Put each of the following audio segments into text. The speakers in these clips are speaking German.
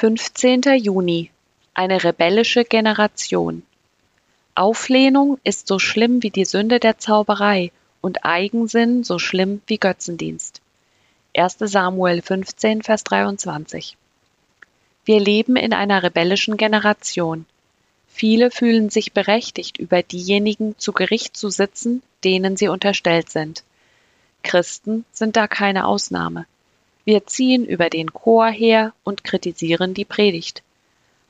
15. Juni Eine rebellische Generation Auflehnung ist so schlimm wie die Sünde der Zauberei und Eigensinn so schlimm wie Götzendienst. 1. Samuel 15, Vers 23 Wir leben in einer rebellischen Generation. Viele fühlen sich berechtigt, über diejenigen zu Gericht zu sitzen, denen sie unterstellt sind. Christen sind da keine Ausnahme. Wir ziehen über den Chor her und kritisieren die Predigt.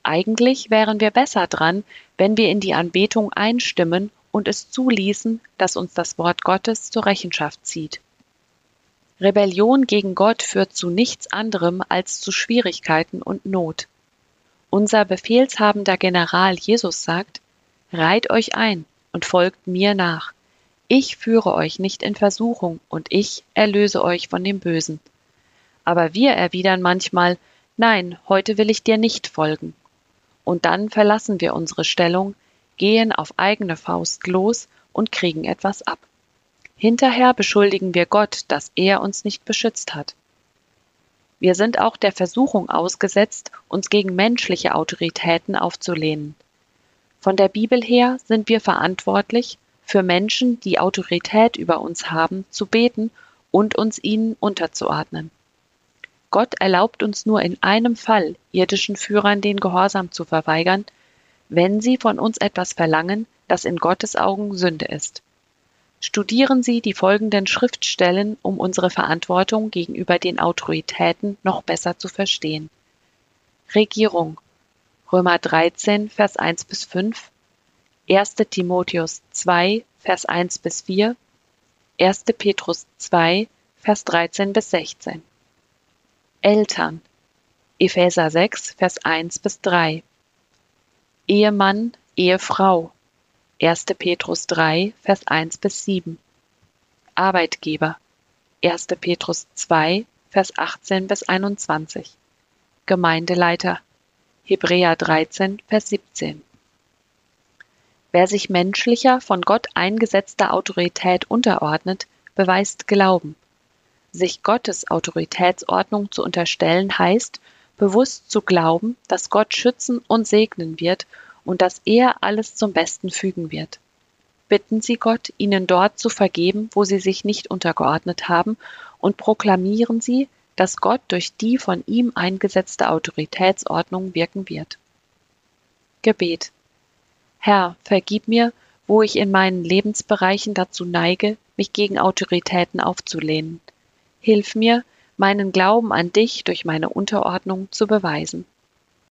Eigentlich wären wir besser dran, wenn wir in die Anbetung einstimmen und es zuließen, dass uns das Wort Gottes zur Rechenschaft zieht. Rebellion gegen Gott führt zu nichts anderem als zu Schwierigkeiten und Not. Unser befehlshabender General Jesus sagt, Reiht euch ein und folgt mir nach. Ich führe euch nicht in Versuchung und ich erlöse euch von dem Bösen. Aber wir erwidern manchmal, nein, heute will ich dir nicht folgen. Und dann verlassen wir unsere Stellung, gehen auf eigene Faust los und kriegen etwas ab. Hinterher beschuldigen wir Gott, dass er uns nicht beschützt hat. Wir sind auch der Versuchung ausgesetzt, uns gegen menschliche Autoritäten aufzulehnen. Von der Bibel her sind wir verantwortlich, für Menschen, die Autorität über uns haben, zu beten und uns ihnen unterzuordnen. Gott erlaubt uns nur in einem Fall, irdischen Führern den Gehorsam zu verweigern, wenn sie von uns etwas verlangen, das in Gottes Augen Sünde ist. Studieren Sie die folgenden Schriftstellen, um unsere Verantwortung gegenüber den Autoritäten noch besser zu verstehen. Regierung Römer 13, Vers 1 bis 5, 1. Timotheus 2, Vers 1 bis 4, 1. Petrus 2, Vers 13 bis 16. Eltern. Epheser 6, Vers 1 bis 3. Ehemann, Ehefrau. 1. Petrus 3, Vers 1 bis 7. Arbeitgeber. 1. Petrus 2, Vers 18 bis 21. Gemeindeleiter. Hebräer 13, Vers 17. Wer sich menschlicher, von Gott eingesetzter Autorität unterordnet, beweist Glauben. Sich Gottes Autoritätsordnung zu unterstellen heißt, bewusst zu glauben, dass Gott schützen und segnen wird und dass er alles zum Besten fügen wird. Bitten Sie Gott, Ihnen dort zu vergeben, wo Sie sich nicht untergeordnet haben, und proklamieren Sie, dass Gott durch die von ihm eingesetzte Autoritätsordnung wirken wird. Gebet Herr, vergib mir, wo ich in meinen Lebensbereichen dazu neige, mich gegen Autoritäten aufzulehnen. Hilf mir, meinen Glauben an dich durch meine Unterordnung zu beweisen.